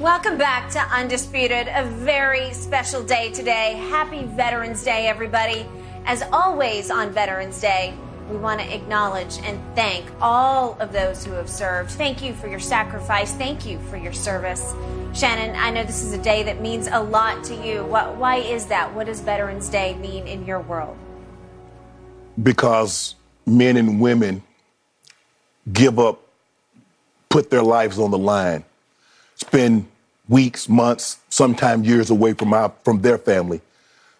Welcome back to Undisputed, a very special day today. Happy Veterans Day, everybody. As always on Veterans Day, we want to acknowledge and thank all of those who have served. Thank you for your sacrifice. Thank you for your service. Shannon, I know this is a day that means a lot to you. What, why is that? What does Veterans Day mean in your world? Because men and women give up, put their lives on the line, spend weeks, months, sometimes years away from our from their family,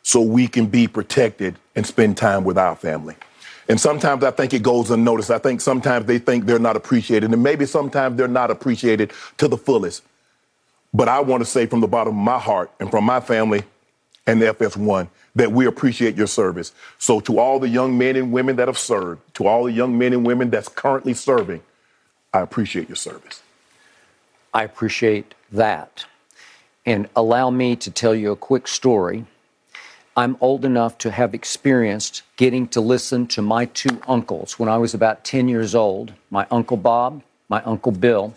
so we can be protected and spend time with our family. And sometimes I think it goes unnoticed. I think sometimes they think they're not appreciated, and maybe sometimes they're not appreciated to the fullest. But I want to say from the bottom of my heart and from my family and the FS1 that we appreciate your service. So to all the young men and women that have served, to all the young men and women that's currently serving, I appreciate your service. I appreciate that. And allow me to tell you a quick story. I'm old enough to have experienced getting to listen to my two uncles when I was about 10 years old my Uncle Bob, my Uncle Bill,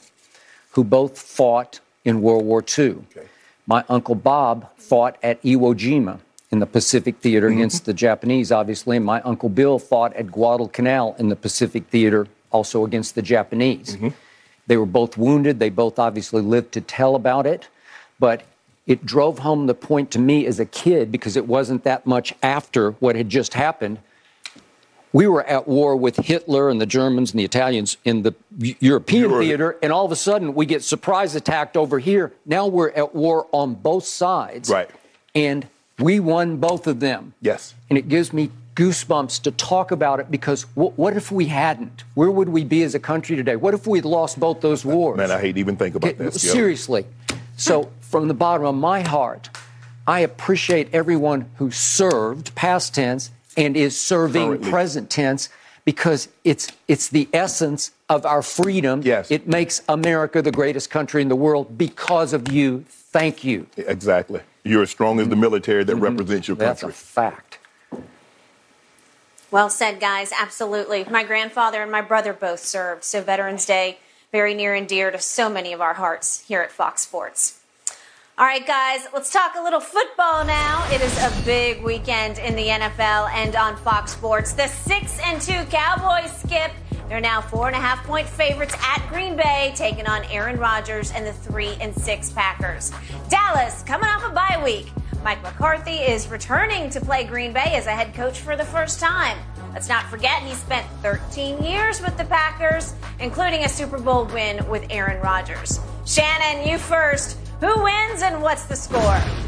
who both fought in World War II. Okay. My Uncle Bob fought at Iwo Jima in the Pacific Theater mm-hmm. against the Japanese, obviously. And my Uncle Bill fought at Guadalcanal in the Pacific Theater, also against the Japanese. Mm-hmm. They were both wounded. They both obviously lived to tell about it. But it drove home the point to me as a kid because it wasn't that much after what had just happened. We were at war with Hitler and the Germans and the Italians in the European theater, and all of a sudden we get surprise attacked over here. Now we're at war on both sides. Right. And we won both of them. Yes. And it gives me goosebumps to talk about it because what, what if we hadn't? Where would we be as a country today? What if we'd lost both those wars? Man, I hate to even think about that. Seriously. So, from the bottom of my heart, I appreciate everyone who served, past tense, and is serving, Currently. present tense, because it's it's the essence of our freedom. Yes. It makes America the greatest country in the world because of you. Thank you. Exactly. You're as strong as the military that mm-hmm. represents your country. That's a fact. Well said, guys. Absolutely. My grandfather and my brother both served, so Veterans Day very near and dear to so many of our hearts here at Fox Sports. All right, guys, let's talk a little football now. It is a big weekend in the NFL and on Fox Sports. The six and two Cowboys skip. They're now four and a half point favorites at Green Bay, taking on Aaron Rodgers and the three and six Packers. Dallas coming off a bye week. Mike McCarthy is returning to play Green Bay as a head coach for the first time. Let's not forget he spent 13 years with the Packers, including a Super Bowl win with Aaron Rodgers. Shannon, you first. Who wins and what's the score?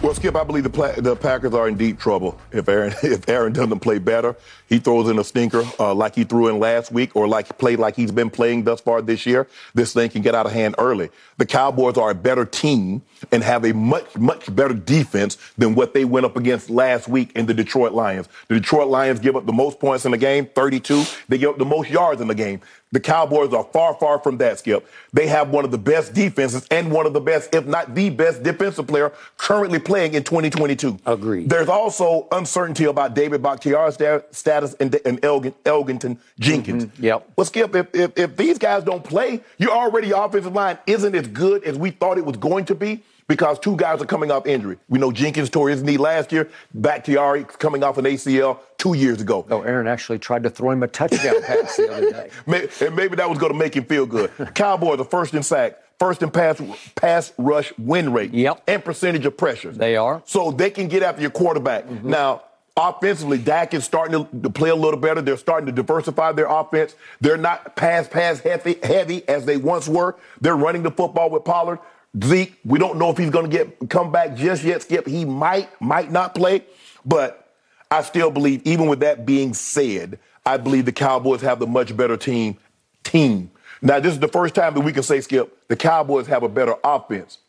Well, Skip, I believe the, the Packers are in deep trouble. If Aaron if Aaron doesn't play better, he throws in a stinker uh, like he threw in last week, or like played like he's been playing thus far this year. This thing can get out of hand early. The Cowboys are a better team and have a much much better defense than what they went up against last week in the Detroit Lions. The Detroit Lions give up the most points in the game, 32. They give up the most yards in the game. The Cowboys are far, far from that, Skip. They have one of the best defenses and one of the best, if not the best, defensive player currently playing in 2022. Agreed. There's also uncertainty about David Bakhtiari's status and, and Elgin, Elgton Jenkins. Mm-hmm. Yep. Well, Skip, if, if, if these guys don't play, your already offensive line isn't as good as we thought it was going to be because two guys are coming off injury. We know Jenkins tore his knee last year, Bakhtiari coming off an ACL two years ago. Oh, Aaron actually tried to throw him a touchdown pass the other day. and maybe that was going to make him feel good. Cowboys are first in sack, first in pass pass rush win rate Yep. and percentage of pressures. They are. So they can get after your quarterback. Mm-hmm. Now, offensively, Dak is starting to, to play a little better. They're starting to diversify their offense. They're not pass pass heavy heavy as they once were. They're running the football with Pollard. Zeke, we don't know if he's going to get come back just yet. Skip, he might might not play, but I still believe, even with that being said, I believe the Cowboys have the much better team. Team. Now, this is the first time that we can say, Skip, the Cowboys have a better offense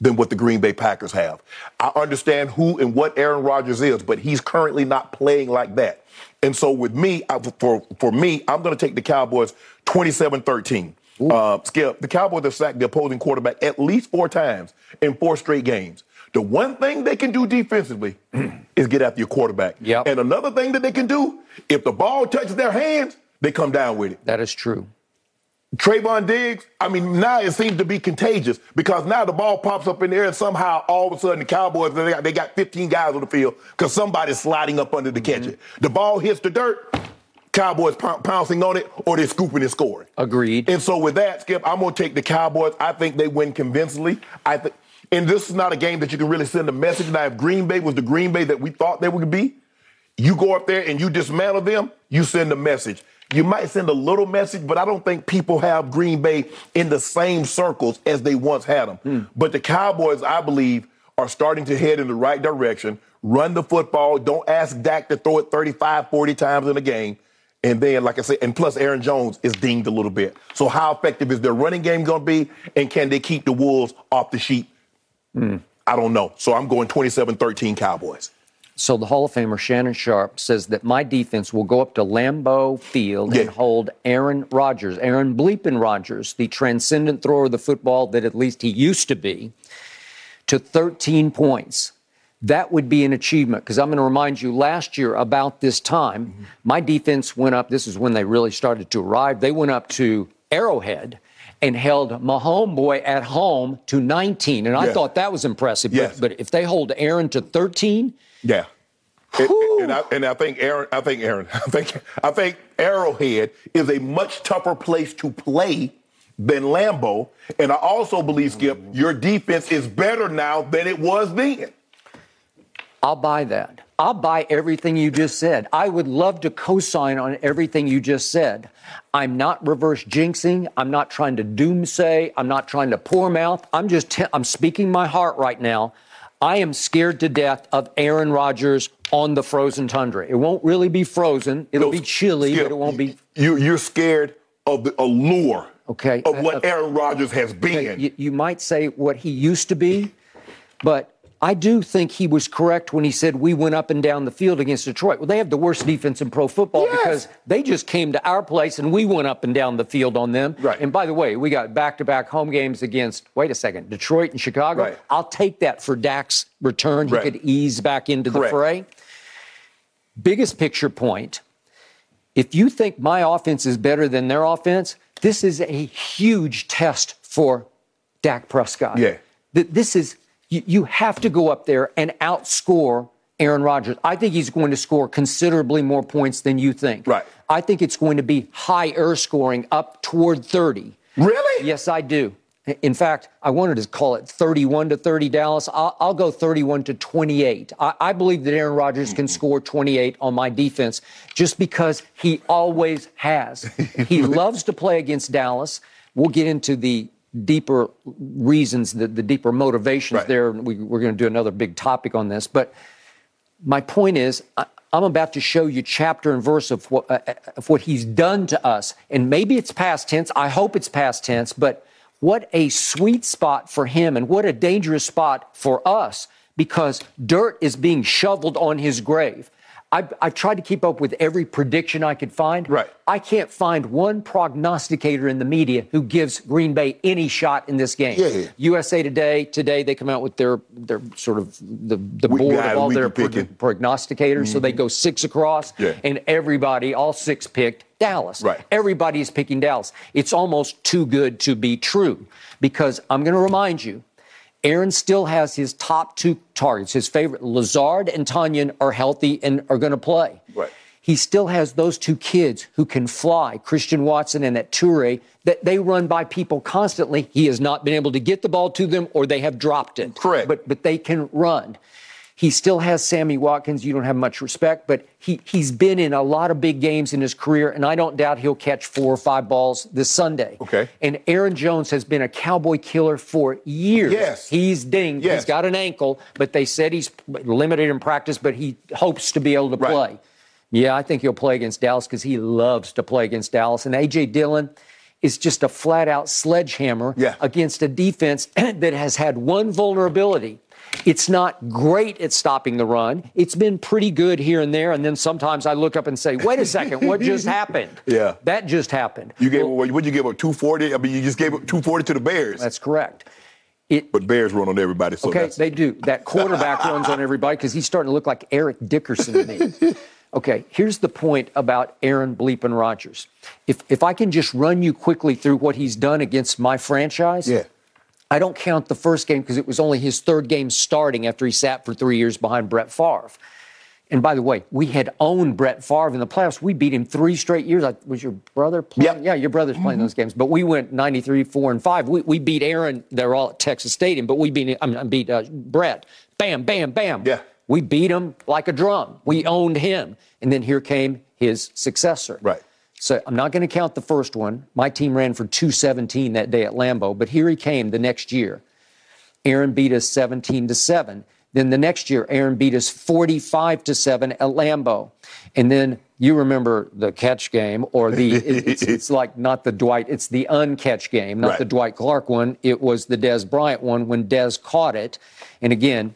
than what the Green Bay Packers have. I understand who and what Aaron Rodgers is, but he's currently not playing like that. And so with me, I, for for me, I'm going to take the Cowboys 27-13. Uh, Skip, the Cowboys have sacked the opposing quarterback at least four times in four straight games. The one thing they can do defensively is get after your quarterback. Yep. And another thing that they can do, if the ball touches their hands, they come down with it. That is true. Trevon Diggs, I mean, now it seems to be contagious because now the ball pops up in the air and somehow all of a sudden the Cowboys, they got, they got 15 guys on the field because somebody's sliding up under to mm-hmm. catch it. The ball hits the dirt, Cowboys pou- pouncing on it, or they're scooping and scoring. Agreed. And so with that, Skip, I'm going to take the Cowboys. I think they win convincingly. I think, and this is not a game that you can really send a message. Now, if Green Bay was the Green Bay that we thought they would be, you go up there and you dismantle them, you send a message. You might send a little message, but I don't think people have Green Bay in the same circles as they once had them. Hmm. But the Cowboys, I believe, are starting to head in the right direction. Run the football. Don't ask Dak to throw it 35, 40 times in a game. And then, like I said, and plus Aaron Jones is dinged a little bit. So how effective is their running game going to be? And can they keep the Wolves off the sheep? I don't know. So I'm going 27-13 Cowboys. So the Hall of Famer Shannon Sharpe says that my defense will go up to Lambeau Field Yeah. and hold Aaron Rodgers, Aaron Bleepin Rodgers, the transcendent thrower of the football that at least he used to be, to 13 points. That would be an achievement because I'm going to remind you last year about this time, my defense went up. This is when they really started to arrive. They went up to Arrowhead and held my homeboy at home to 19. And I Yeah. thought that was impressive. But- Yes. but if they hold Aaron to 13, Yeah. And, and I, and I think Aaron, I think Aaron, I think, I think Arrowhead is a much tougher place to play than Lambeau. And I also believe, Skip, your defense is better now than it was then. I'll buy that. I'll buy everything you just said. I would love to co sign on everything you just said. I'm not reverse jinxing. I'm not trying to doomsay. I'm not trying to pour mouth. I'm just, te- I'm speaking my heart right now. I am scared to death of Aaron Rodgers on the frozen tundra. It won't really be frozen. It'll be chilly, Skip, but it won't be. You, you're scared of the allure Okay, of uh, what uh, Aaron Rodgers has been. You, you might say what he used to be, but I do think he was correct when he said we went up and down the field against Detroit. Well, they have the worst defense in pro football Yes. because they just came to our place and we went up and down the field on them. Right. And by the way, we got back to back home games against, wait a second, Detroit and Chicago. Right. I'll take that for Dak's return. Right. He could ease back into the Correct. fray. Biggest picture point if you think my offense is better than their offense, this is a huge test for Dak Prescott. Yeah. Th- This is, you, you have to go up there and outscore Aaron Rodgers. I think he's going to score considerably more points than you think. Right. I think it's going to be higher scoring up toward 30. Really? Yes, I do. In fact, I wanted to call it 31 to 30 Dallas. I'll, I'll go 31 to 28. I, I believe that Aaron Rodgers can mm-hmm. score 28 on my defense just because he always has. he loves to play against Dallas. We'll get into the deeper reasons, the, the deeper motivations Right. there. We, we're going to do another big topic on this. But my point is, I, I'm about to show you chapter and verse of what, uh, of what he's done to us. And maybe it's past tense. I hope it's past tense, but what a sweet spot for him and what a dangerous spot for us because dirt is being shoveled on his grave. I've, I've tried to keep up with every prediction I could find. Right. I can't find one prognosticator in the media who gives Green Bay any shot in this game. Yeah. USA Today, today they come out with their, their sort of the, the Week board of all their prog- prognosticators. So they go six across, Mm-hmm. Yeah. and everybody, all six picked Dallas. Right. Everybody is picking Dallas. It's almost too good to be true because I'm going to remind you. Aaron still has his top two targets. His favorite, Lazard and Tonyan, are healthy and are going to play. Right. he still has those two kids who can fly, Christian Watson and that Toure, that they run by people constantly. He has not been able to get the ball to them or they have dropped it. Correct. But, but they can run. He still has Sammy Watkins. You don't have much respect, but he, he's been in a lot of big games in his career, and I don't doubt he'll catch four or five balls this Sunday. Okay. And Aaron Jones has been a cowboy killer for years. Yes. He's dinged. Yes. He's got an ankle, but they said he's limited in practice, but he hopes to be able to Right. play. Yeah, I think he'll play against Dallas because he loves to play against Dallas. And A.J. Dillon is just a flat out sledgehammer Yeah. against a defense that has had one vulnerability. It's not great at stopping the run. It's been pretty good here and there. And then sometimes I look up and say, wait a second, what just happened? Yeah. That just happened. You gave Well, what you give up 240? I mean, you just gave up 240 to the Bears. That's correct. It, but Bears run on everybody, so Okay, that's they do. That quarterback runs on everybody because he's starting to look like Eric Dickerson to me. Okay, here's the point about Aaron Bleepin Rodgers. If if I can just run you quickly through what he's done against my franchise, yeah. I don't count the first game because it was only his third game starting after he sat for three years behind Brett Favre. And by the way, we had owned Brett Favre in the playoffs. We beat him three straight years. I, was your brother playing? Yep. Yeah, your brother's playing those games. But we went 93, 4, and 5. We, we beat Aaron. They're all at Texas Stadium, but we beat, I mean, beat uh, Brett. Bam, bam, bam. Yeah. We beat him like a drum. We owned him. And then here came his successor. Right. So I'm not going to count the first one. My team ran for 217 that day at Lambeau, but here he came the next year. Aaron beat us 17 to 7. Then the next year, Aaron beat us 45 to 7 at Lambeau. And then you remember the catch game, or the, it's, it's like not the Dwight, it's the uncatch game, not Right. the Dwight Clark one. It was the Dez Bryant one when Dez caught it. And again,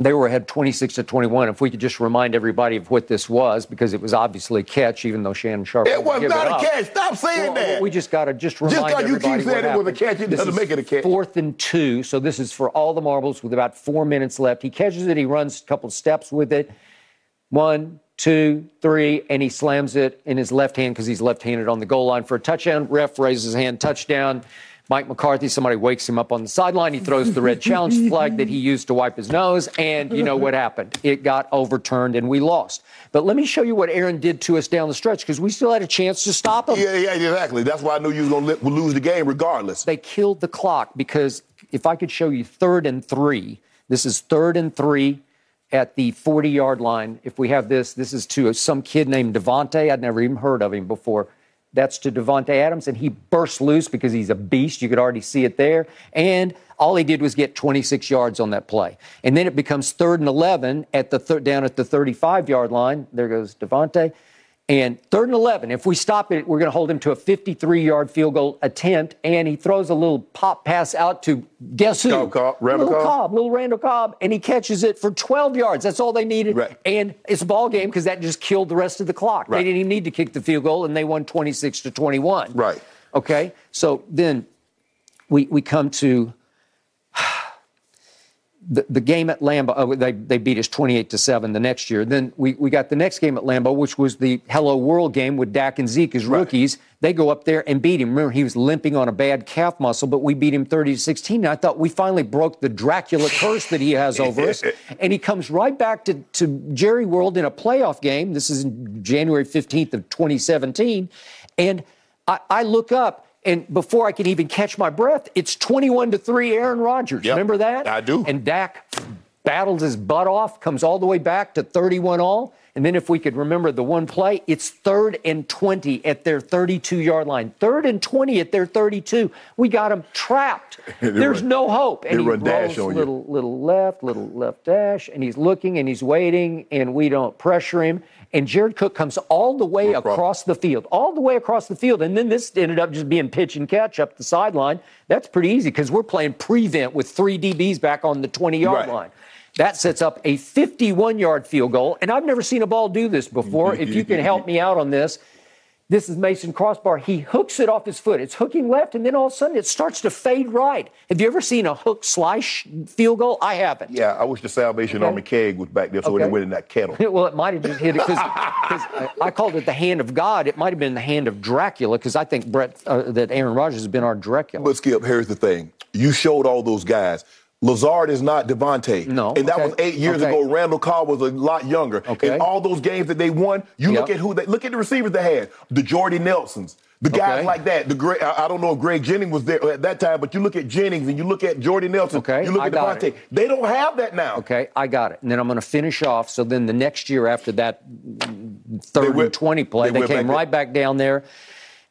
they were ahead 26 to 21. If we could just remind everybody of what this was, because it was obviously a catch, even though Shannon Sharpe. It was not a up. catch. Stop saying Well, that. We just got to just remind because you keep everybody saying it was a catch, it doesn't make it a catch. Fourth and two. So this is for all the marbles with about four minutes left. He catches it. He runs a couple steps with it. One, two, three, and he slams it in his left hand because he's left-handed on the goal line for a touchdown. Ref raises his hand, touchdown. Mike McCarthy, somebody wakes him up on the sideline. He throws the red challenge flag that he used to wipe his nose, and you know what happened? It got overturned and we lost. But let me show you what Aaron did to us down the stretch because we still had a chance to stop him. yeah, yeah, exactly. That's why I knew you was gonna lose the game regardless. They killed the clock because if I could show you third and three, this is third and three at the 40 yard line. If we have this, this is to some kid named Davante. I'd never even heard of him before. That's to Davante Adams, and he burst loose because he's a beast. You could already see it there. And all he did was get 26 yards on that play. And then it becomes third and 11 at the thir- down at the 35 yard line. There goes Davante. And third and 11, if we stop it, we're going to hold him to a 53 yard field goal attempt. And he throws a little pop pass out to guess who? Cobb, Cobb, Randall little Cobb. Cobb, little Randall Cobb. And he catches it for 12 yards. That's all they needed. Right. And it's a ball game because that just killed the rest of the clock. Right. They didn't even need to kick the field goal, and they won 26 to 21. Right. Okay. So then we, we come to the, the game at Lambeau, oh, they, they beat us 28 to 7 the next year. Then we, we got the next game at Lambeau, which was the Hello World game with Dak and Zeke as rookies. They go up there and beat him. Remember, he was limping on a bad calf muscle, but we beat him 30 to 16. And I thought we finally broke the Dracula curse that he has over us. And he comes right back to, to Jerry World in a playoff game. This is in January 15th of 2017. And I, I look up, and before I can even catch my breath, it's 21 to 3 Aaron Rodgers. Yep, Remember that? I do. And Dak battles his butt off, comes all the way back to 31 all. And then if we could remember the one play, it's third and 20 at their 32 yard line. Third and 20 at their 32. We got him trapped. There's run- no hope. And he run dash rolls on you. little, little left, little left dash, and he's looking and he's waiting, and we don't pressure him. And Jared Cook comes all the way Across- across the field, all the way across the field. And then this ended up just being pitch and catch up the sideline. That's pretty easy because we're playing prevent with three DBs back on the 20 yard Right. line. That sets up a 51 yard field goal. And I've never seen a ball do this before. if you can help me out on this, this is Mason Crossbar. He hooks it off his foot. It's hooking left, and then all of a sudden it starts to fade right. Have you ever seen a hook slice field goal? I haven't. Yeah, I wish the Salvation Okay. Army keg was back there so Okay. they went in that kettle. Well, it might have just hit it because I called it the hand of God. It might have been the hand of Dracula because I think Brett uh, that Aaron Rodgers has been our Dracula. But Skip, here's the thing. You showed all those guys. Lazard is not Davante. No, And that okay, was eight years okay. ago. Randall Cobb was a lot younger. Okay. And all those games that they won, you look at who they look at the receivers they had. The Jordy Nelsons. The guys Okay. like that. The great I don't know if Greg Jennings was there at that time, but you look at Jennings and you look at Jordy Nelson. Okay, You look I at it. They don't have that now. Okay, I got it. And then I'm going to finish off. So then the next year after that third went- and 20 play, they they, came back right back down there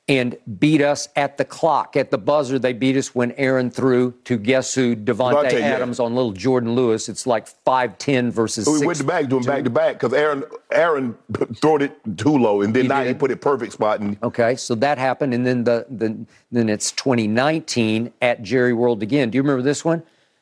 and beat us at the clock, at the buzzer. They beat us when Aaron threw to guess who? Davante Davante, yeah. Adams on little Jourdan Lewis. It's like 5'10 versus So we 6 went to back doing back to back because Aaron Aaron threw it too low and then He now he put it perfect spot and Okay, so that happened, and then the, the then it's 2019 at Jerry World again. Do you remember this one?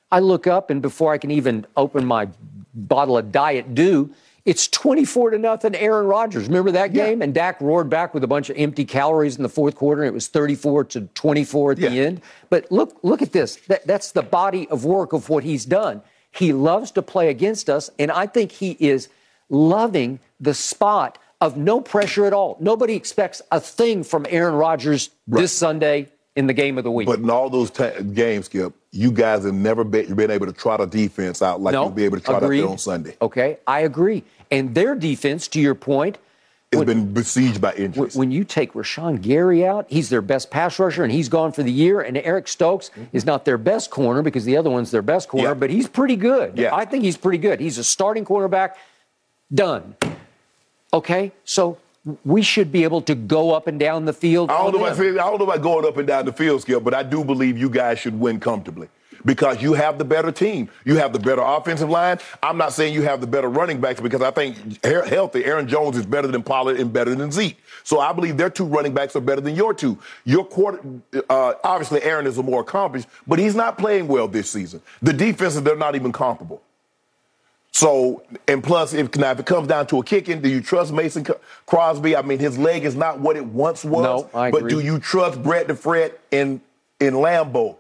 I look up, and before I can even open my bottle of Diet Dew, it's 24 to nothing. Aaron Rodgers. Remember that game? And Dak roared back with a bunch of empty calories in the fourth quarter. And it was 34 to 24 at the end. But look, look at this. That, that's the body of work of what he's done. He loves to play against us, and I think he is loving the spot of no pressure at all. Nobody expects a thing from Aaron Rodgers this Sunday in the game of the week. But in all those ta games, Skip, you guys have never been, been able to trot a defense out like no, you'll be able to trot agreed. out there on Sunday. Okay, I agree. And their defense, to your point, It's been besieged by injuries. when you take Rashan Gary out, he's their best pass rusher and he's gone for the year. And Eric Stokes mm-hmm. is not their best corner because the other one's their best corner, Yeah. but he's pretty good. Yeah. I think he's pretty good. He's a starting cornerback. Done. Okay, so we should be able to go up and down the field. I don't, know about. I don't know about going up and down the field, Skip, but I do believe you guys should win comfortably because you have the better team. You have the better offensive line. I'm not saying you have the better running backs because I think healthy Aaron Jones is better than Pollard and better than Zeke. So I believe their two running backs are better than your two. Your quarter, uh, obviously Aaron is a more accomplished, but he's not playing well this season. The defenses they're not even comparable. So, and plus, if now if it comes down to a kicking, do you trust Mason Crosby? I mean, his leg is not what it once was. No, I agree. but do you trust Brett DeFred in in Lambeau?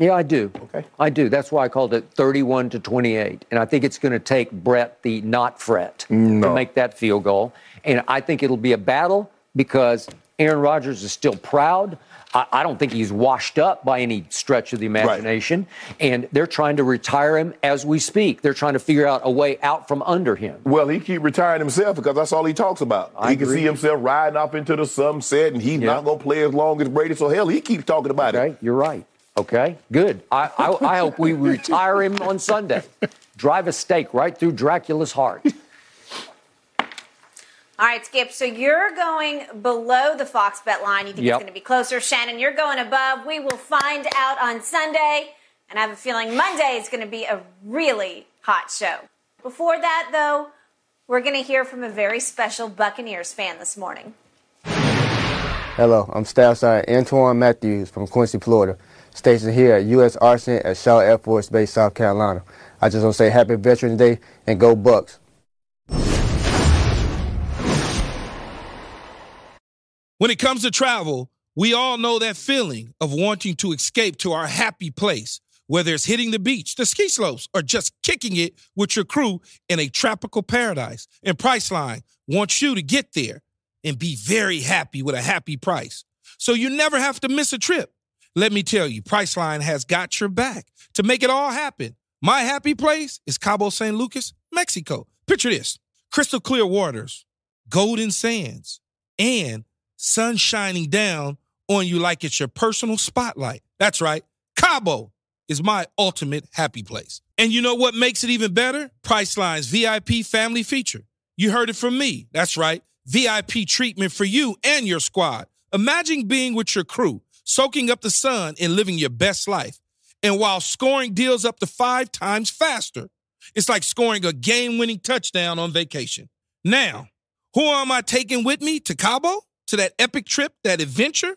Yeah, I do. Okay. I do. That's why I called it 31 to 28. And I think it's going to take Brett the not fret to make that field goal. And I think it'll be a battle because Aaron Rodgers is still proud. I, I don't think he's washed up by any stretch of the imagination. Right. And they're trying to retire him as we speak. They're trying to figure out a way out from under him. Well, he keep retiring himself because that's all he talks about. I he can see himself riding off into the sunset, and he's Yeah. not going to play as long as Brady. So hell, he keeps talking about Okay, it. you're right. Okay, good. I, I, I hope we retire him on Sunday. Drive a stake right through Dracula's heart. All right, Skip. So you're going below the Fox bet line. You think Yep. it's going to be closer. Shannon, you're going above. We will find out on Sunday. And I have a feeling Monday is going to be a really hot show. Before that, though, we're going to hear from a very special Buccaneers fan this morning. Hello, I'm Staff Sergeant Antoine Matthews from Quincy, Florida, stationed here at U.S. Arsenal at Shaw Air Force Base, South Carolina. I just want to say Happy Veterans Day and go Bucs. When it comes to travel, we all know that feeling of wanting to escape to our happy place, whether it's hitting the beach, the ski slopes, or just kicking it with your crew in a tropical paradise. And Priceline wants you to get there and be very happy with a happy price. So you never have to miss a trip. Let me tell you, Priceline has got your back to make it all happen. My happy place is Cabo San Lucas, Mexico. Picture this crystal clear waters, golden sands, and sun shining down on you like it's your personal spotlight. That's right. Cabo is my ultimate happy place. And you know what makes it even better? Priceline's VIP family feature. You heard it from me. That's right. VIP treatment for you and your squad. Imagine being with your crew, soaking up the sun and living your best life. And while scoring deals up to five times faster, it's like scoring a game winning touchdown on vacation. Now, who am I taking with me to Cabo? To that epic trip, that adventure?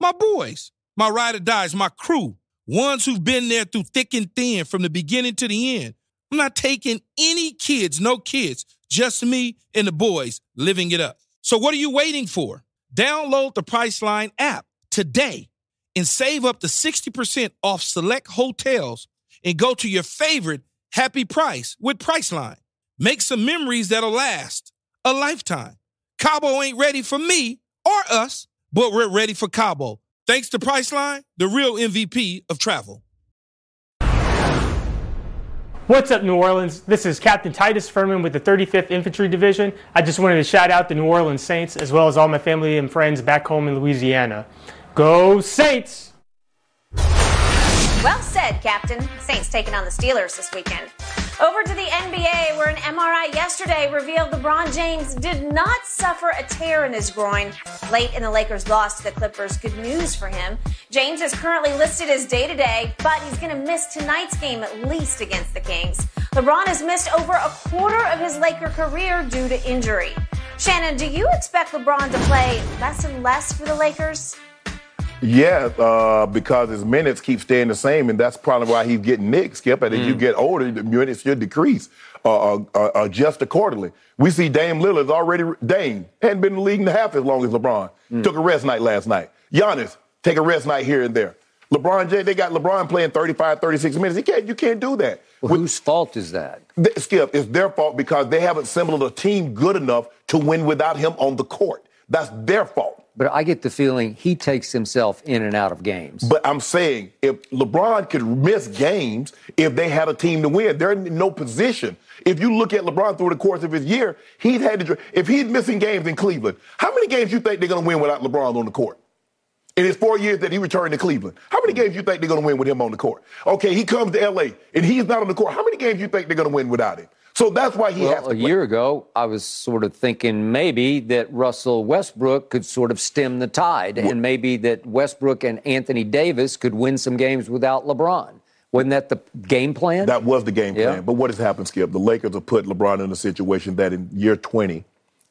My boys, my ride or dies, my crew, ones who've been there through thick and thin from the beginning to the end. I'm not taking any kids, no kids, just me and the boys living it up. So what are you waiting for? Download the Priceline app today and save up to 60% off select hotels and go to your favorite happy price with Priceline. Make some memories that'll last a lifetime. Cabo ain't ready for me or us, but we're ready for Cabo. Thanks to Priceline, the real MVP of travel. What's up, New Orleans? This is Captain Titus Furman with the 35th Infantry Division. I just wanted to shout out the New Orleans Saints as well as all my family and friends back home in Louisiana. Go Saints! Well said, Captain. Saints taking on the Steelers this weekend. Over to the NBA, where an MRI yesterday revealed LeBron James did not suffer a tear in his groin. Late in the Lakers' loss to the Clippers, good news for him. James is currently listed as day to day, but he's going to miss tonight's game at least against the Kings. LeBron has missed over a quarter of his Laker career due to injury. Shannon, do you expect LeBron to play less and less for the Lakers? Yeah, uh, because his minutes keep staying the same, and that's probably why he's getting nicked, Skip. And as you get older, the minutes should decrease, uh, uh, uh, adjust accordingly. We see Dame Lillard's already, Dame, hadn't been in the league in half as long as LeBron. Took a rest night last night. Giannis, take a rest night here and there. LeBron James, they got LeBron playing 35, 36 minutes. He can't, you can't do that. Well, whose fault is that? Th- Skip, it's their fault because they haven't assembled a team good enough to win without him on the court. That's their fault. But I get the feeling he takes himself in and out of games. But I'm saying if LeBron could miss games if they had a team to win, they're in no position. If you look at LeBron through the course of his year, he's had to. If he's missing games in Cleveland, how many games you think they're going to win without LeBron on the court? In his four years that he returned to Cleveland, how many games you think they're going to win with him on the court? Okay, he comes to LA and he's not on the court. How many games you think they're going to win without him? So that's why he well, has to. a play. year ago, I was sort of thinking maybe that Russell Westbrook could sort of stem the tide, and maybe that Westbrook and Anthony Davis could win some games without LeBron. Wasn't that the game plan? That was the game Yeah. plan. But what has happened, Skip? The Lakers have put LeBron in a situation that in year 20,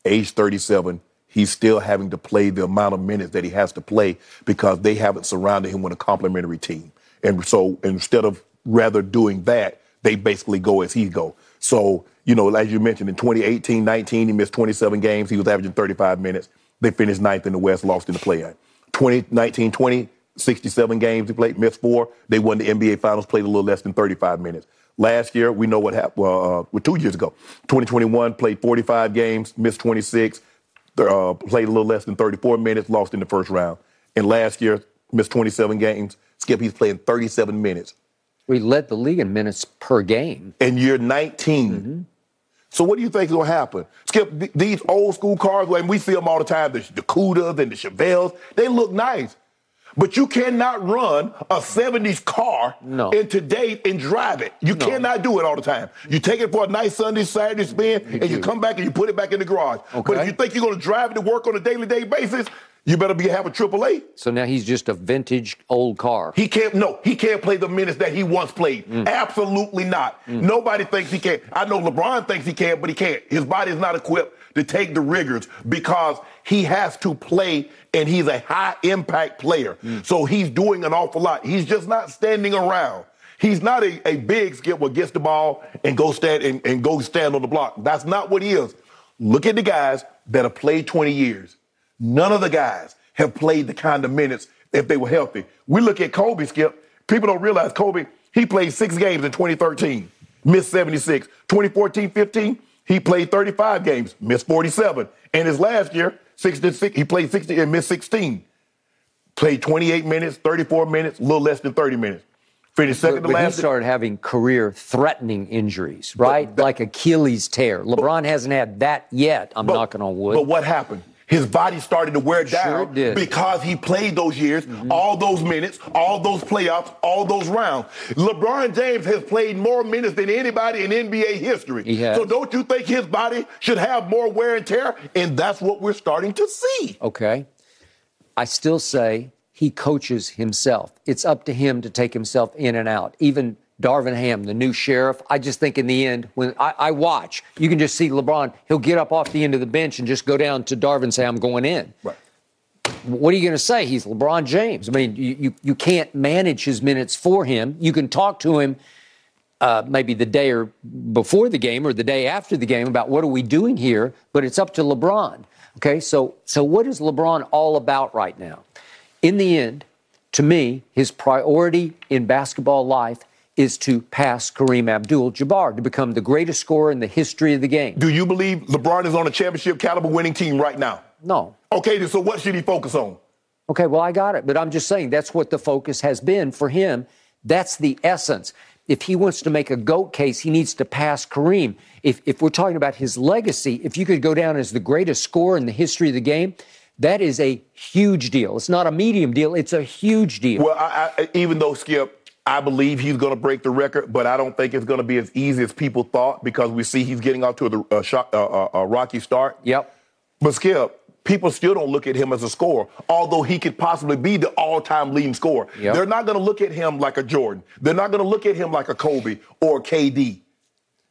age 37, he's still having to play the amount of minutes that he has to play because they haven't surrounded him with a complementary team. And so instead of rather doing that, they basically go as he go. So, you know, as you mentioned, in 2018, 19, he missed 27 games. He was averaging 35 minutes. They finished ninth in the West, lost in the play-in. 2019, 20, 67 games he played, missed four. They won the NBA Finals, played a little less than 35 minutes. Last year, we know what happened. Well, uh, well, two years ago, 2021, played 45 games, missed 26, uh, played a little less than 34 minutes, lost in the first round. And last year, missed 27 games. Skip, he's playing 37 minutes. We led the league in minutes per game. And you're 19. Mm-hmm. So what do you think is going to happen? Skip, th- these old school cars, and we see them all the time, the, the Cudas and the Chevelles, they look nice. But you cannot run a 70s car No. in today and drive it. You cannot do it all the time. You take it for a nice Sunday, Saturday spin, and you come back and you put it back in the garage. But if you think you're going to drive it to work on a daily day basis, you better be have a triple A. So now he's just a vintage old car. He can't. No, he can't play the minutes that he once played. Mm. Absolutely not. Mm. Nobody thinks he can. I know LeBron thinks he can, but he can't. His body is not equipped to take the rigors because he has to play, and he's a high impact player. Mm. So he's doing an awful lot. He's just not standing around. He's not a, a big skip where gets the ball and go stand and, and go stand on the block. That's not what he is. Look at the guys that have played 20 years. None of the guys have played the kind of minutes if they were healthy. We look at Kobe, Skip. People don't realize Kobe, he played six games in 2013, missed 76. 2014 15, he played 35 games, missed 47. And his last year, 66, he played 60 and missed 16. Played 28 minutes, 34 minutes, a little less than 30 minutes. Finished second But, to but he last. started having career-threatening injuries, right? like Achilles tear. LeBron hasn't had that yet. I'm knocking on wood. But what happened? His body started to wear down. Mm-hmm. because he played those years, all those minutes, all those playoffs, all those rounds. LeBron James has played more minutes than anybody in NBA history. He has. So don't you think his body should have more wear and tear? And that's what we're starting to see. Okay. I still say he coaches himself. It's up to him to take himself in and out. Even Darvin Ham, the new sheriff, I just think in the end, when I, I watch, you can just see LeBron, he'll get up off the end of the bench and just go down to Darvin and say, I'm going in. Right. What are you going to say? He's LeBron James. I mean, you, you, you can't manage his minutes for him. You can talk to him uh, maybe the day or before the game or the day after the game about what are we doing here, but it's up to LeBron. Okay, so so what is LeBron all about right now? In the end, to me, his priority in basketball life is to pass Kareem Abdul-Jabbar to become the greatest scorer in the history of the game. Do you believe LeBron is on a championship caliber winning team right now? No. Okay, then so what should he focus on? Okay, well, I got it. But I'm just saying that's what the focus has been for him. That's the essence. if he wants to make a GOAT case, he needs to pass Kareem. If, if we're talking about his legacy, if you could go down as the greatest scorer in the history of the game, that is a huge deal. It's not a medium deal, it's a huge deal. Well, I, I, even though Skip, I believe he's going to break the record, but I don't think it's going to be as easy as people thought because we see he's getting off to a, a, a, a rocky start. Yep. But Skip, people still don't look at him as a scorer, although he could possibly be the all-time leading scorer. Yep. They're not going to look at him like a Jordan. They're not going to look at him like a Kobe or a KD.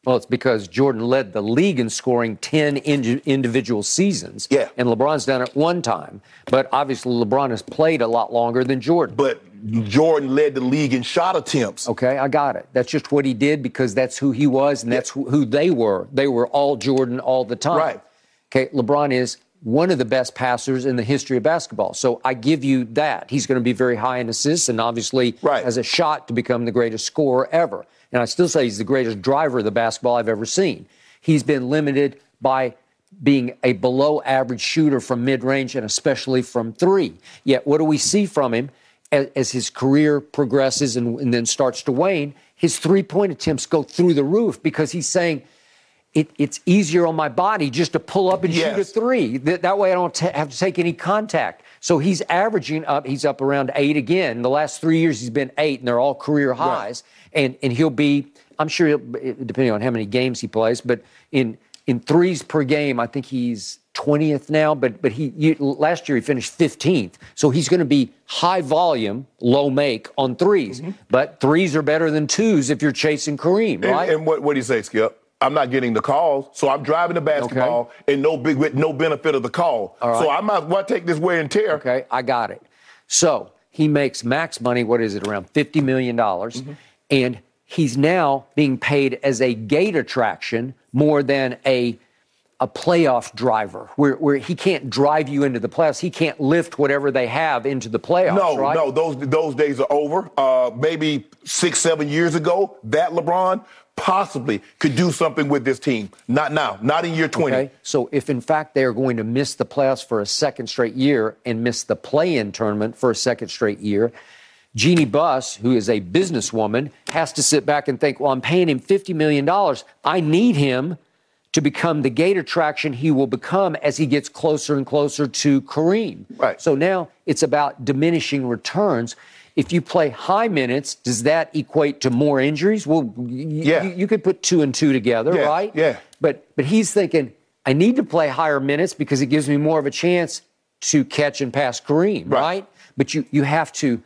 Well, it's because Jordan led the league in scoring 10 in- individual seasons. Yeah. And LeBron's done it one time. But obviously, LeBron has played a lot longer than Jordan. But Jordan led the league in shot attempts. Okay, I got it. That's just what he did because that's who he was and that's who they were. They were all Jordan all the time. Right. Okay, LeBron is one of the best passers in the history of basketball. So I give you that. He's going to be very high in assists and obviously right. has a shot to become the greatest scorer ever. And I still say he's the greatest driver of the basketball I've ever seen. He's been limited by being a below average shooter from mid range and especially from three. Yet, what do we see from him as, as his career progresses and, and then starts to wane? His three point attempts go through the roof because he's saying, it, it's easier on my body just to pull up and yes. shoot a three. That, that way I don't t- have to take any contact. So he's averaging up, he's up around eight again. In the last three years, he's been eight, and they're all career highs. Right. And, and he'll be, I'm sure, depending on how many games he plays, but in, in threes per game, I think he's 20th now, but, but he you, last year he finished 15th. So he's going to be high volume, low make on 3s mm-hmm. But threes are better than twos if you're chasing Kareem, right? And, and what, what do you say, Skip? I'm not getting the calls, so I'm driving the basketball okay. and no big with no benefit of the call. So I might well take this wear and tear. Okay, I got it. So he makes max money. What is it? Around fifty million dollars, mm-hmm. and he's now being paid as a gate attraction more than a a playoff driver where, where he can't drive you into the playoffs. He can't lift whatever they have into the playoffs. No, right? no, those those days are over. Uh, maybe six, seven years ago, that LeBron possibly could do something with this team. Not now, not in year 20. Okay. So if in fact they are going to miss the playoffs for a second straight year and miss the play-in tournament for a second straight year, Jeanie Buss, who is a businesswoman, has to sit back and think, well, I'm paying him $50 million. I need him to become the gate attraction he will become as he gets closer and closer to Kareem. Right. So now it's about diminishing returns. If you play high minutes, does that equate to more injuries? Well, y- yeah. you, you could put two and two together, yeah. right? Yeah. But but he's thinking, I need to play higher minutes because it gives me more of a chance to catch and pass Kareem, right? right? But you you have to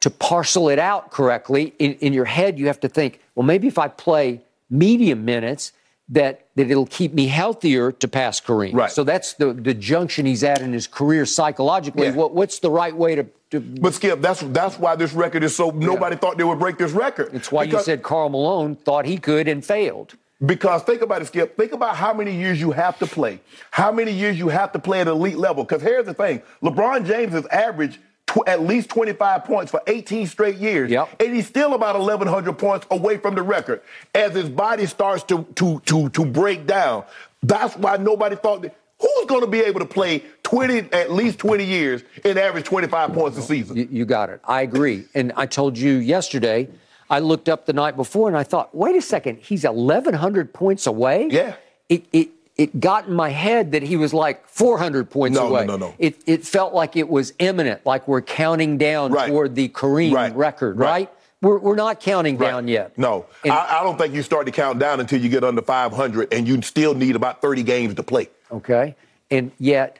to parcel it out correctly in, in your head. You have to think, well, maybe if I play medium minutes that that it'll keep me healthier to pass Kareem. Right. So that's the the junction he's at in his career psychologically. Yeah. What what's the right way to, to But Skip, that's that's why this record is so yeah. nobody thought they would break this record. It's why because, you said Karl Malone thought he could and failed. Because think about it, Skip. Think about how many years you have to play. How many years you have to play at elite level. Because here's the thing: LeBron James is averaged tw- at least 25 points for 18 straight years. Yep. And he's still about 1,100 points away from the record. As his body starts to, to, to, to break down, that's why nobody thought that. Who's going to be able to play 20, at least 20 years and average 25 points a season? You, you got it. I agree. And I told you yesterday, I looked up the night before and I thought, wait a second, he's 1,100 points away? Yeah. It, it, it got in my head that he was like 400 points no, away. No, no, no. It, it felt like it was imminent, like we're counting down right. toward the Kareem right. record, right? right? We're, we're not counting right. down yet. No, and, I, I, don't think you start to count down until you get under 500, and you still need about 30 games to play. Okay, and yet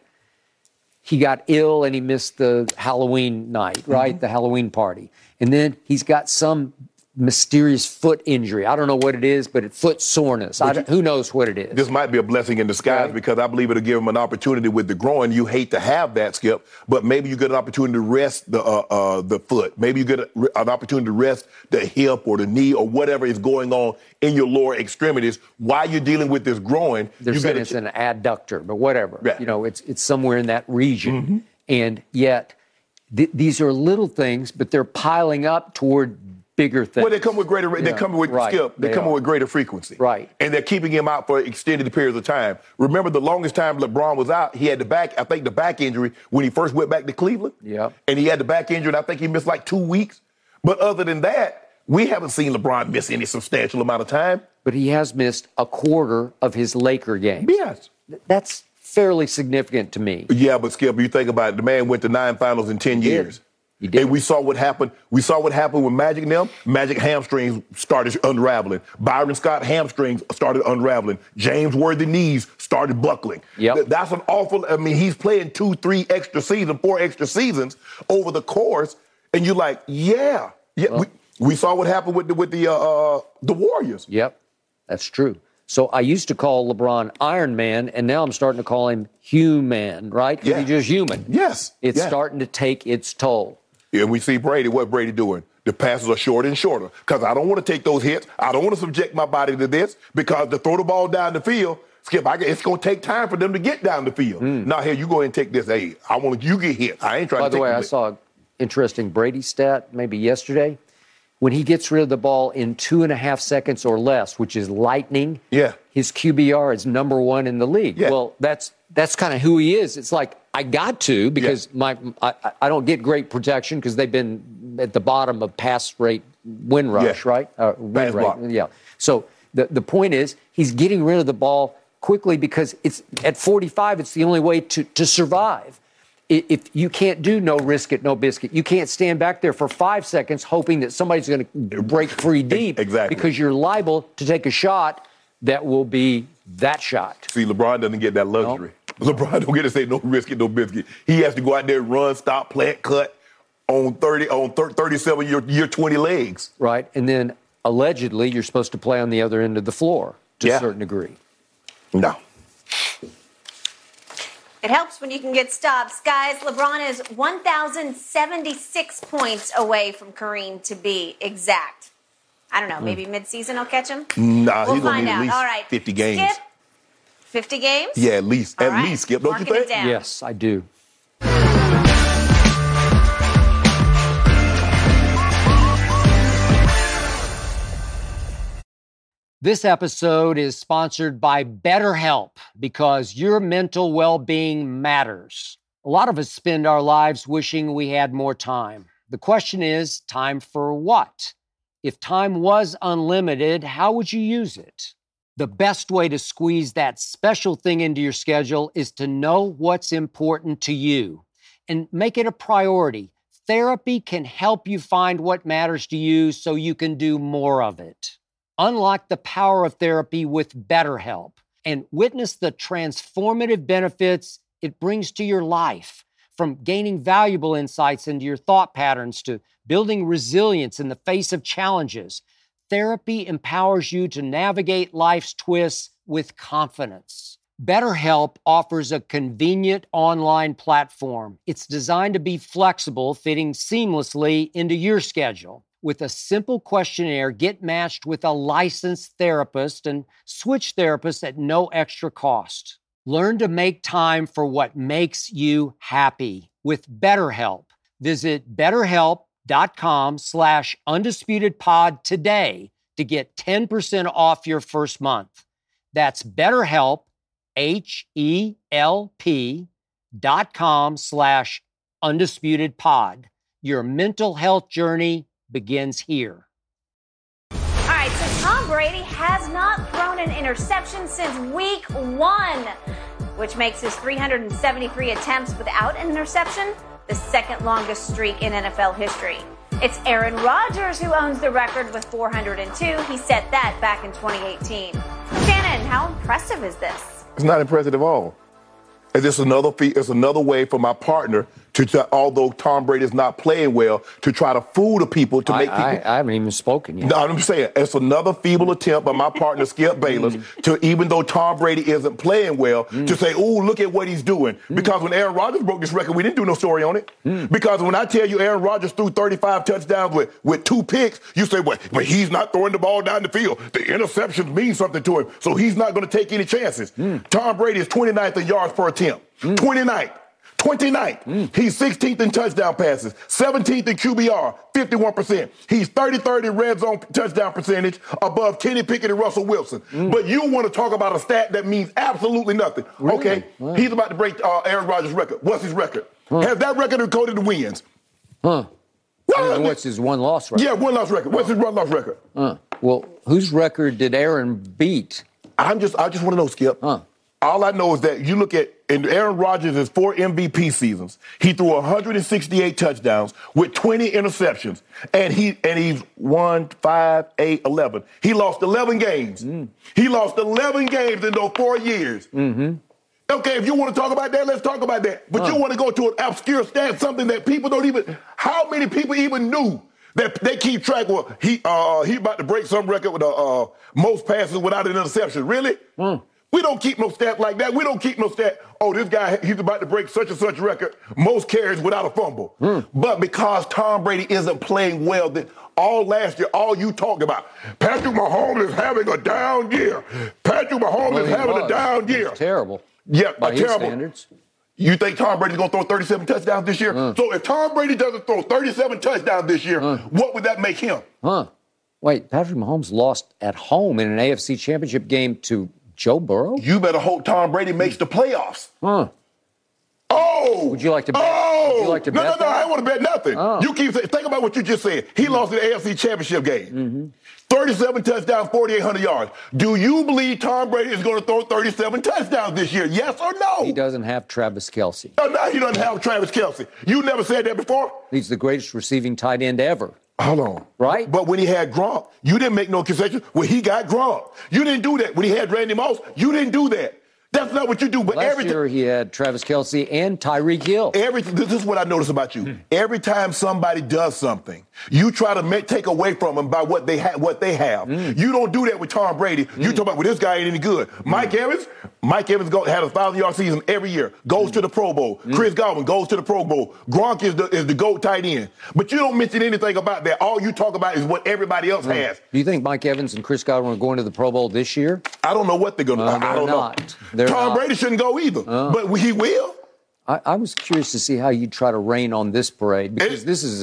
he got ill and he missed the Halloween night, right? Mm-hmm. The Halloween party, and then he's got some mysterious foot injury. I don't know what it is, but it's foot soreness. I, who knows what it is? This might be a blessing in disguise right. because I believe it'll give him an opportunity with the groin. You hate to have that, Skip, but maybe you get an opportunity to rest the uh, uh, the foot. Maybe you get a, an opportunity to rest the hip or the knee or whatever is going on in your lower extremities while you're dealing with this groin. They're you saying it's ch- an adductor, but whatever. Yeah. You know, it's it's somewhere in that region, mm-hmm. and yet. Th- these are little things, but they're piling up toward bigger things. Well, they come with greater. Yeah, they come with right, skip. They, they come are. with greater frequency. Right. And they're keeping him out for extended periods of time. Remember, the longest time LeBron was out, he had the back. I think the back injury when he first went back to Cleveland. Yeah. And he had the back injury. and I think he missed like two weeks. But other than that, We haven't seen LeBron miss any substantial amount of time. But he has missed a quarter of his Laker games. Yes. That's fairly significant to me. Yeah, but Skip, you think about it, the man went to nine finals in 10 He did. years. He did. And we saw what happened. We saw what happened with Magic and them. Magic hamstrings started unraveling. Byron Scott hamstrings started unraveling. James Worthy knees started buckling. Yep. Th- That's an awful. I mean, he's playing two, three extra seasons, four extra seasons over the course, and you're like, yeah, yeah. we, we saw what happened with the with the uh, uh, the Warriors. Yep, that's true. So I used to call LeBron Iron Man, and now I'm starting to call him Human, right? Yeah. He's just human. Yes. It's Yeah. starting to take its toll. And we see Brady, what Brady doing? The passes are shorter and shorter because I don't want to take those hits. I don't want to subject my body to this because to throw the ball down the field, Skip, I, it's going to take time for them to get down the field. Mm. Now, here, you go ahead and take this. Hey, I want you get hit. I ain't trying By to the take way, the I hit. saw an interesting Brady stat maybe yesterday. When he gets rid of the ball in two and a half seconds or less, which is lightning, Yeah. his QBR is number one in the league. Yeah. Well, that's that's kind of who he is. It's like I got to because my I, I don't get great protection because they've been at the bottom of pass rate win rush, Yeah. right? Uh, win rate. block. Yeah. So the the point is he's getting rid of the ball quickly because it's at 45. It's the only way to to survive. If you can't do no risk it, no biscuit, you can't stand back there for five seconds hoping that somebody's going to break free deep. Exactly. Because you're liable to take a shot that will be that shot. See, LeBron doesn't get that luxury. LeBron don't get to say no risk it, no biscuit. He has to go out there and run, stop, plant, cut on 30, on thir- 37 year, year 20 legs. Right. And then allegedly, you're supposed to play on the other end of the floor to Yeah. a certain degree. No. It helps when you can get stops. Guys, LeBron is 1,076 points away from Kareem to be exact. I don't know, hmm. maybe midseason I'll catch him? Nah, we'll he's going find to need out. at least All right. 50 games. Skip, 50 games? Yeah, at least. All at right. least, Skip. Don't Marking you think? down. Yes, I do. This episode is sponsored by BetterHelp because your mental well being matters. A lot of us spend our lives wishing we had more time. The question is time for what? If time was unlimited, how would you use it? The best way to squeeze that special thing into your schedule is to know what's important to you and make it a priority. Therapy can help you find what matters to you so you can do more of it. Unlock the power of therapy with BetterHelp and witness the transformative benefits it brings to your life. From gaining valuable insights into your thought patterns to building resilience in the face of challenges, therapy empowers you to navigate life's twists with confidence. BetterHelp offers a convenient online platform. It's designed to be flexible, fitting seamlessly into your schedule. With a simple questionnaire, get matched with a licensed therapist and switch therapists at no extra cost. Learn to make time for what makes you happy with BetterHelp. Visit betterhelp.com slash undisputedpod today to get 10% off your first month. That's BetterHelp, H-E-L-P dot com slash undisputedpod. Your mental health journey begins here. All right, so Tom Brady has not thrown an interception since week one, which makes his 373 attempts without an interception the second longest streak in NFL history. It's Aaron Rodgers who owns the record with 402. He set that back in 2018. Shannon, how impressive is this? It's not impressive at all. It's just another fee, it's another way for my partner to, to although Tom Brady is not playing well, to try to fool the people to I, make people. I, I haven't even spoken yet. No, I'm saying it's another feeble attempt by my partner Skip Bayless mm. to even though Tom Brady isn't playing well to mm. say, "Oh, look at what he's doing." Mm. Because when Aaron Rodgers broke this record, we didn't do no story on it. Because when I tell you Aaron Rodgers threw 35 touchdowns with, with two picks, you say, "Well, but he's not throwing the ball down the field. The interceptions mean something to him, so he's not going to take any chances." Tom Brady is 29th in yards per attempt. 29th. 29th. He's 16th in touchdown passes, 17th in QBR, 51%. He's 33rd in red zone touchdown percentage, above Kenny Pickett and Russell Wilson. But you want to talk about a stat that means absolutely nothing. Okay, he's about to break uh, Aaron Rodgers' record. What's his record? Has that record encoded the wins? Huh. Mean, what's his one loss record? Yeah, one loss record. What's his one loss record? Uh, well, whose record did Aaron beat? I'm just I just want to know, Skip. Huh. All I know is that you look at in Aaron Rodgers' four MVP seasons, he threw 168 touchdowns with 20 interceptions, and he and he's won five, eight, 11. He lost 11 games. Mm. He lost 11 games in those four years. Mm-hmm. Okay, if you want to talk about that, let's talk about that. But you want to go to an obscure stat, something that people don't even. How many people even knew that they keep track? Well, he uh, he about to break some record with the uh, most passes without an interception. Really? We don't keep no stat like that. We don't keep no stat. Oh, this guy he's about to break such and such record, most carries without a fumble. But because Tom Brady isn't playing well, that all last year, all you talked about, Patrick Mahomes is having a down year. Patrick Mahomes Well, is having a down was year. terrible. Yeah, by terrible. standards. You think Tom Brady's gonna throw 37 touchdowns this year? Uh. So if Tom Brady doesn't throw 37 touchdowns this year, what would that make him? Huh? Wait, Patrick Mahomes lost at home in an AFC Championship game to Joe Burrow. You better hope Tom Brady makes the playoffs. Huh? Oh! Would you like to bet? Oh! Would you like to no, bet no, no, that? I don't want to bet nothing. Oh. You keep saying, think about what you just said. He lost the AFC Championship game. Mm-hmm. 37 touchdowns, 4,800 yards. Do you believe Tom Brady is going to throw 37 touchdowns this year? Yes or no? He doesn't have Travis Kelce. No, no, he doesn't have Travis Kelce. You never said that before? He's the greatest receiving tight end ever. Hold on. Right? But when he had Gronk, you didn't make no concession. When he got Gronk, you didn't do that. When he had Randy Moss, you didn't do that. That's not what you do. But Last every year he had Travis Kelce and Tyreek Hill. Every, this is what I notice about you. Hmm. Every time somebody does something, you try to make, take away from them by what they have. What they have. Hmm. You don't do that with Tom Brady. You hmm. talk about, well, this guy ain't any good. Mike Evans, Mike Evans go, had a thousand yard season every year. Goes to the Pro Bowl. Chris Godwin goes to the Pro Bowl. Gronk is the is the goat tight end. But you don't mention anything about that. All you talk about is what everybody else has. Do you think Mike Evans and Chris Godwin are going to the Pro Bowl this year? I don't know what they're gonna. No, I, I don't not. know. They're Tom not. Brady shouldn't go either, oh. but he will. I, I was curious to see how you try to rain on this parade because It- this is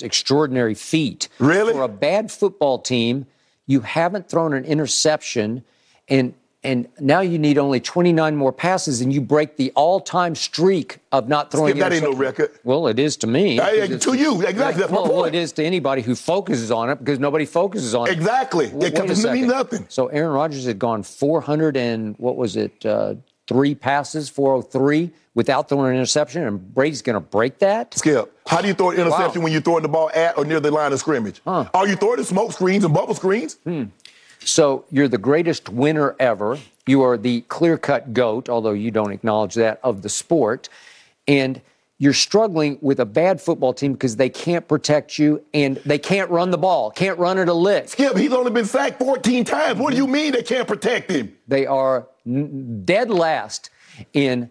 an extraordinary feat. Really? For a bad football team, you haven't thrown an interception, and and now you need only 29 more passes, and you break the all-time streak of not throwing. Skip, that ain't no record. Well, it is to me. Because to you, exactly. Well, well, it is to anybody who focuses on it because nobody focuses on it. Exactly. It wait a doesn't mean nothing. So Aaron Rodgers had gone 400 and what was it? Uh, three passes, 403 without throwing an interception, and Brady's going to break that. Skip, how do you throw an interception Wow. when you're throwing the ball at or near the line of scrimmage? Are you throwing the smoke screens and bubble screens? So you're the greatest winner ever. You are the clear-cut goat, although you don't acknowledge that of the sport, and you're struggling with a bad football team because they can't protect you and they can't run the ball, can't run it a lick. Skip, he's only been sacked 14 times. What do you mean they can't protect him? They are n- dead last in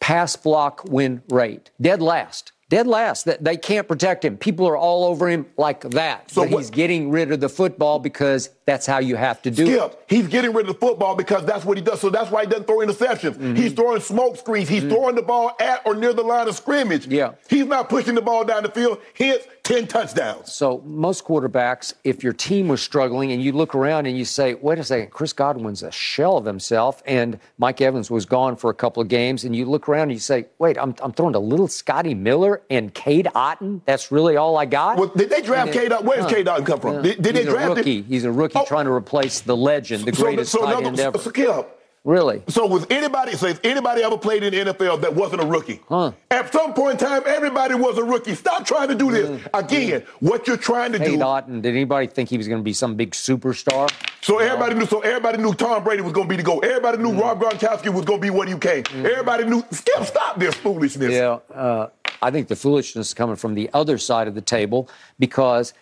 pass block win rate. Dead last. Dead last. That they can't protect him. People are all over him like that. So but what- he's getting rid of the football because that's how you have to do it. He's getting rid of the football because that's what he does. So that's why he doesn't throw interceptions. Mm-hmm. He's throwing smoke screens. He's throwing the ball at or near the line of scrimmage. Yeah. He's not pushing the ball down the field. Hence, 10 touchdowns. So most quarterbacks, if your team was struggling and you look around and you say, wait a second, Chris Godwin's a shell of himself and Mike Evans was gone for a couple of games, and you look around and you say, wait, I'm, I'm throwing to little Scotty Miller and Cade Otton? That's really all I got? Well, did they draft And K. Dot? Where's huh. K. Dot come from? Yeah. Did, did He's they a draft rookie. him? He's a rookie Oh. trying to replace the legend, the So- greatest so, tight another- end ever. so, Skip, really? So was anybody so has anybody ever played in the NFL that wasn't a rookie? Huh. At some point in time, everybody was a rookie. Stop trying to do this. Again, what you're trying to Cade do. Otton, did anybody think he was going to be some big superstar? So everybody knew. So everybody knew Tom Brady was going to be the goal. Everybody knew Mm. Rob Gronkowski was going to be what he came. Everybody knew. Skip, stop this foolishness. Yeah, uh, I think the foolishness is coming from the other side of the table because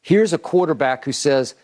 here's a quarterback who says,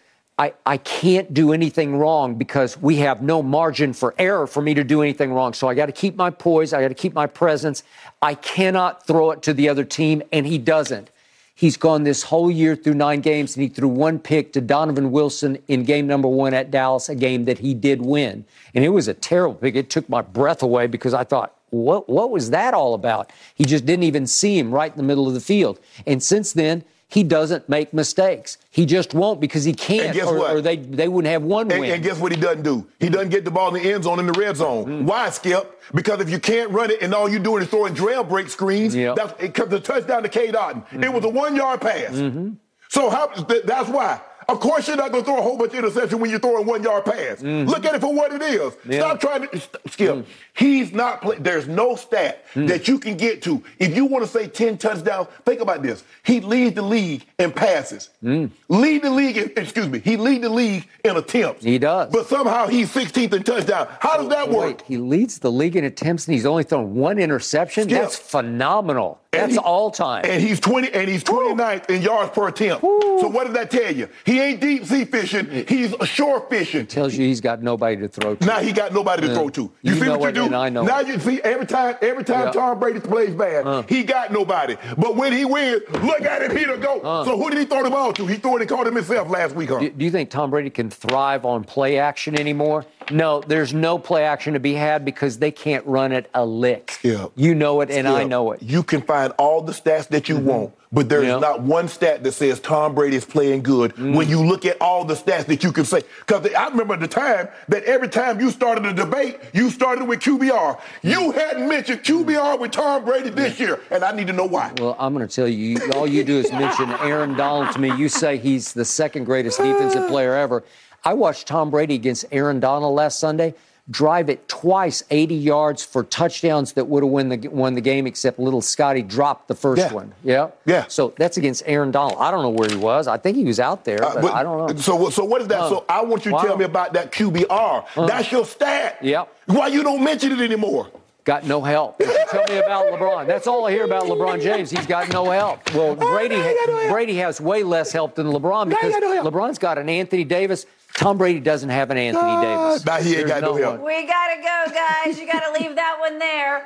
I, I can't do anything wrong because we have no margin for error for me to do anything wrong. So I got to keep my poise. I got to keep my presence. I cannot throw it to the other team, and he doesn't. He's gone this whole year through nine games, and he threw one pick to Donovan Wilson in game number one at Dallas, a game that he did win. And it was a terrible pick. It took my breath away because I thought, what, what was that all about? He just didn't even see him right in the middle of the field. And since then, He doesn't make mistakes. He just won't because he can't, And guess or, what? or they they wouldn't have one And, win. and guess what he doesn't do? He doesn't get the ball in the end zone in the red zone. Mm. Why, Skip? Because if you can't run it and all you're doing is throwing trail break screens, Yep. that's because the touchdown to Cade Otton. It was a one yard pass. Mm-hmm. So how, that's why. Of course, you're not going to throw a whole bunch of interception when you're throwing one yard pass. Look at it for what it is. Mm-hmm. Yeah. Stop trying to st- skip. He's not play. There's no stat Mm. that you can get to. If you want to say 10 touchdowns, think about this. He leads the league in passes. Mm. Lead the league in, excuse me, he leads the league in attempts. He does. But somehow he's 16th in touchdown. How does that Wait, work? he leads the league in attempts and he's only thrown one interception. Skip. That's phenomenal. That's he- all time. And he's 20 and he's 29th in yards per attempt. So what does that tell you? He ain't deep sea fishing, he's shore fishing. Tells you he's got nobody to throw to. Now he got nobody to Yeah. throw to. You see know what it, you do? I know now it. you see every time, every time Yeah. Tom Brady plays bad, uh. he got nobody. But when he wins, look at him, he to go. Uh. So who did he throw the ball to? He threw it and caught him himself last week, huh? Do, do you think Tom Brady can thrive on play action anymore? No, there's no play action to be had because they can't run it a lick. Yeah. You know it, and I know it. You can find all the stats that you want, but there is not one stat that says Tom Brady is playing good Mm. when you look at all the stats that you can say. Because I remember the time that every time you started a debate, you started with QBR. You hadn't mentioned QBR with Tom Brady this year, and I need to know why. Well, I'm going to tell you, you- all you do is mention Aaron Donald to me. You say he's the second greatest defensive player ever. I watched Tom Brady against Aaron Donald last Sunday drive it twice 80 yards for touchdowns that would have won the, won the game, except little Scotty dropped the first Yeah. one. Yeah? Yeah. So that's against Aaron Donald. I don't know where he was. I think he was out there, Uh, but, I don't know. So, so what is that? Huh. So I want you to Wow. tell me about that QBR. That's your stat. Yep. Why you don't mention it anymore? Got no help. Tell me about LeBron. That's all I hear about LeBron James. He's got no help. Well, Brady no, no help. Brady has way less help than LeBron No, because no. LeBron's got an Anthony Davis. Tom Brady doesn't have an Anthony Davis. nah, he ain't There's got no help. one. We gotta go, guys. You gotta leave that one there.